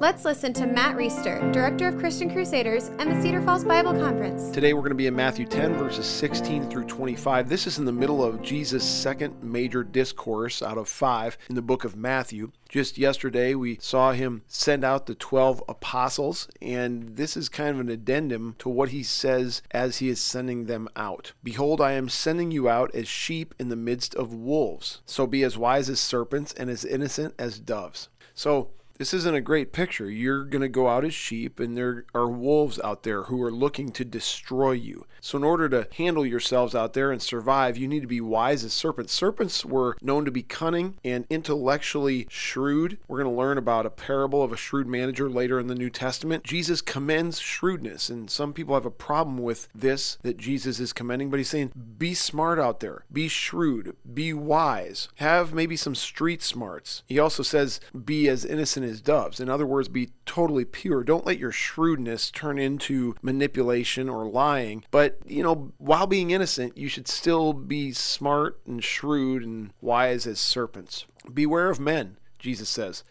Let's listen to Matt Reisetter, Director of Christian Crusaders and the Cedar Falls Bible Conference. Today we're going to be in Matthew 10, verses 16 through 25. This is in the middle of Jesus' second major discourse out of five in the book of Matthew. Just yesterday, we saw him send out the 12 apostles, and this is kind of an addendum to what he says as he is sending them out. Behold, I am sending you out as sheep in the midst of wolves. So be as wise as serpents and as innocent as doves. So, this isn't a great picture. You're going to go out as sheep, and there are wolves out there who are looking to destroy you. So, in order to handle yourselves out there and survive, you need to be wise as serpents. Serpents were known to be cunning and intellectually shrewd. We're going to learn about a parable of a shrewd manager later in the New Testament. Jesus commends shrewdness, and some people have a problem with this that Jesus is commending, but he's saying, be smart out there, be shrewd, be wise, have maybe some street smarts. He also says, be as innocent as doves. In other words, be totally pure. Don't let your shrewdness turn into manipulation or lying. But, you know, while being innocent, you should still be smart and shrewd and wise as serpents. Beware of men, Jesus says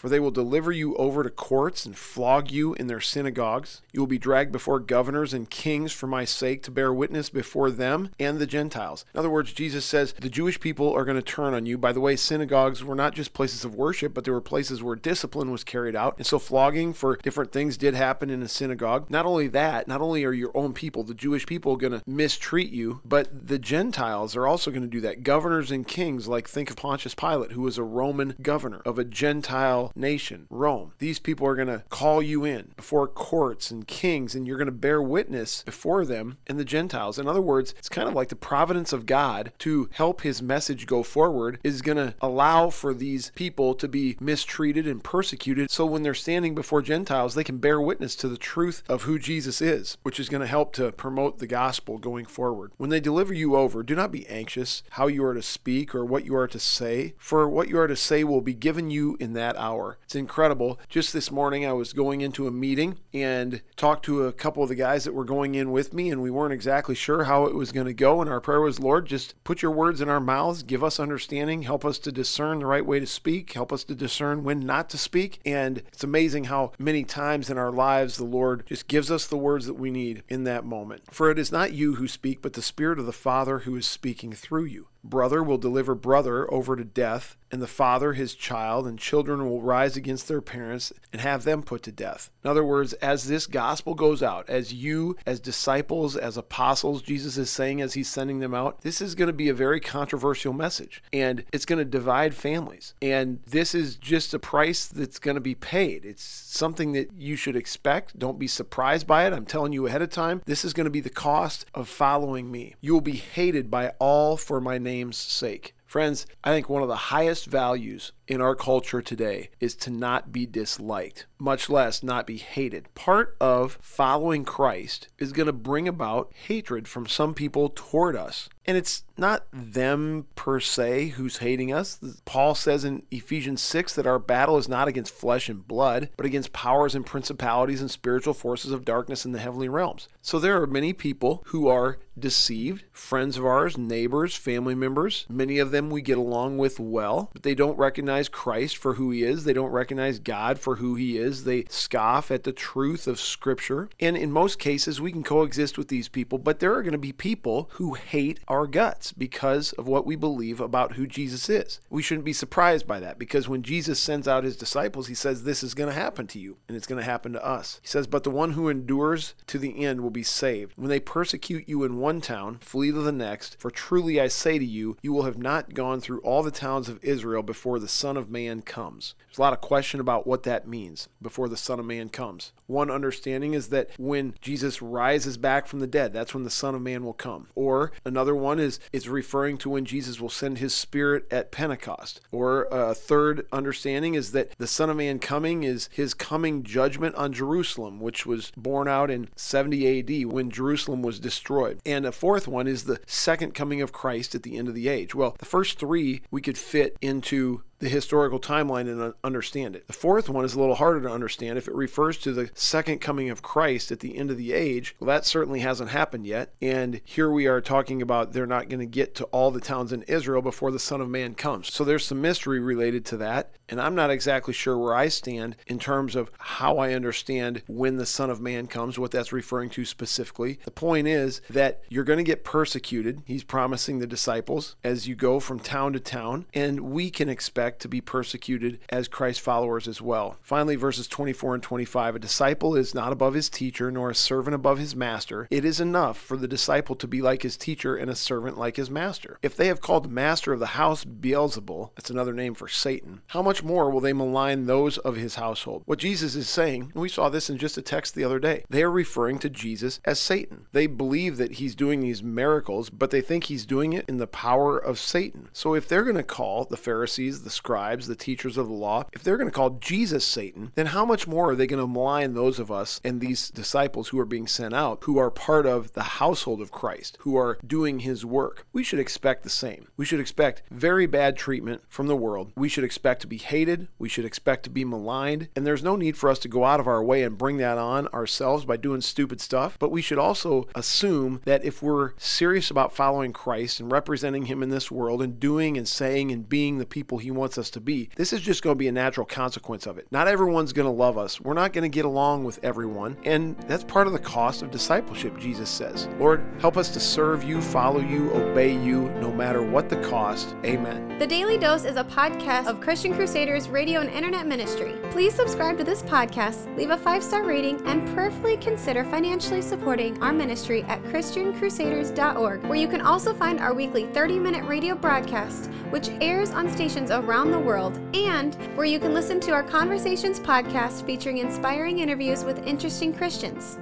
for they will deliver you over to courts and flog you in their synagogues. You will be dragged before governors and kings for my sake to bear witness before them and the Gentiles. In other words, Jesus says the Jewish people are going to turn on you. By the way, synagogues were not just places of worship, but they were places where discipline was carried out. And so flogging for different things did happen in a synagogue. Not only that, not only are your own people, the Jewish people, going to mistreat you, but the Gentiles are also going to do that. Governors and kings, like think of Pontius Pilate, who was a Roman governor of a Gentile nation, Rome. These people are going to call you in before courts and kings, and you're going to bear witness before them and the Gentiles. In other words, it's kind of like the providence of God to help his message go forward is going to allow for these people to be mistreated and persecuted. So when they're standing before Gentiles, they can bear witness to the truth of who Jesus is, which is going to help to promote the gospel going forward. When they deliver you over, do not be anxious how you are to speak or what you are to say, for what you are to say will be given you in that hour It's incredible. Just this morning, I was going into a meeting and talked to a couple of the guys that were going in with me, and we weren't exactly sure how it was going to go. And our prayer was, Lord, just put your words in our mouths, give us understanding, help us to discern the right way to speak, help us to discern when not to speak. And it's amazing how many times in our lives the Lord just gives us the words that we need in that moment. For it is not you who speak, but the Spirit of the Father who is speaking through you. Brother will deliver brother over to death, and the father his child, and children will rise against their parents and have them put to death. In other words, as this gospel goes out, as you, as disciples, as apostles, Jesus is saying as he's sending them out, this is going to be a very controversial message, and it's going to divide families. And this is just a price that's going to be paid. It's something that you should expect. Don't be surprised by it. I'm telling you ahead of time, this is going to be the cost of following me. You will be hated by all for my name name's sake. Friends, I think one of the highest values in our culture today is to not be disliked, much less not be hated. Part of following Christ is going to bring about hatred from some people toward us. And it's not them per se who's hating us. Paul says in Ephesians 6 that our battle is not against flesh and blood, but against powers and principalities and spiritual forces of darkness in the heavenly realms. So there are many people who are deceived, friends of ours, neighbors, family members. Many of them we get along with well, but they don't recognize Christ for who he is. They don't recognize God for who he is. They scoff at the truth of Scripture. And in most cases, we can coexist with these people, but there are going to be people who hate our guts because of what we believe about who Jesus is. We shouldn't be surprised by that because when Jesus sends out his disciples, he says, This is going to happen to you, and it's going to happen to us. He says, But the one who endures to the end will be saved. When they persecute you in one town, flee to the next, for truly I say to you, you will have not gone through all the towns of Israel before the Son of Man comes. There's a lot of question about what that means before the Son of Man comes. One understanding is that when Jesus rises back from the dead, that's when the Son of Man will come. Or another one is it's referring to when Jesus will send his Spirit at Pentecost. Or a third understanding is that the Son of Man coming is his coming judgment on Jerusalem, which was borne out in 70 AD when Jerusalem was destroyed. And a fourth one is the second coming of Christ at the end of the age. Well, the first three we could fit into the historical timeline and uh, understand it. The fourth one is a little harder to understand. If it refers to the second coming of Christ at the end of the age, well, that certainly hasn't happened yet. And here we are talking about they're not going to get to all the towns in Israel before the Son of Man comes. So there's some mystery related to that. And I'm not exactly sure where I stand in terms of how I understand when the Son of Man comes, what that's referring to specifically. The point is that you're going to get persecuted. He's promising the disciples as you go from town to town, and we can expect to be persecuted as Christ followers as well. Finally, verses 24 and 25 A disciple is not above his teacher, nor a servant above his master. It is enough for the disciple to be like his teacher and a servant like his master. If they have called the master of the house Beelzebul, that's another name for Satan, how much more will they malign those of his household? What Jesus is saying, we saw this in just a text the other day, they are referring to Jesus as Satan. They believe that he's doing these miracles, but they think he's doing it in the power of Satan. So if they're going to call the Pharisees, the scribes, the teachers of the law, if they're going to call Jesus Satan, then how much more are they going to malign those of us and these disciples who are being sent out, who are part of the household of Christ, who are doing his work? We should expect the same. We should expect very bad treatment from the world. We should expect to be hated. We should expect to be maligned. And there's no need for us to go out of our way and bring that on ourselves by doing stupid stuff. But we should also assume that if we're serious about following Christ and representing him in this world and doing and saying and being the people he wants us to be, this is just going to be a natural consequence of it. Not everyone's going to love us. We're not going to get along with everyone. And that's part of the cost of discipleship, Jesus says. Lord, help us to serve you, follow you, obey you, no matter what the cost. Amen. The Daily Dose is a podcast of Christian Crusaders radio and internet ministry. Please subscribe to this podcast, leave a five star rating, and prayerfully consider financially supporting our ministry at ChristianCrusaders.org, where you can also find our weekly 30 minute radio broadcast, which airs on stations around the world, and where you can listen to our Conversations podcast featuring inspiring interviews with interesting Christians.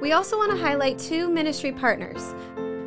We also want to highlight two ministry partners.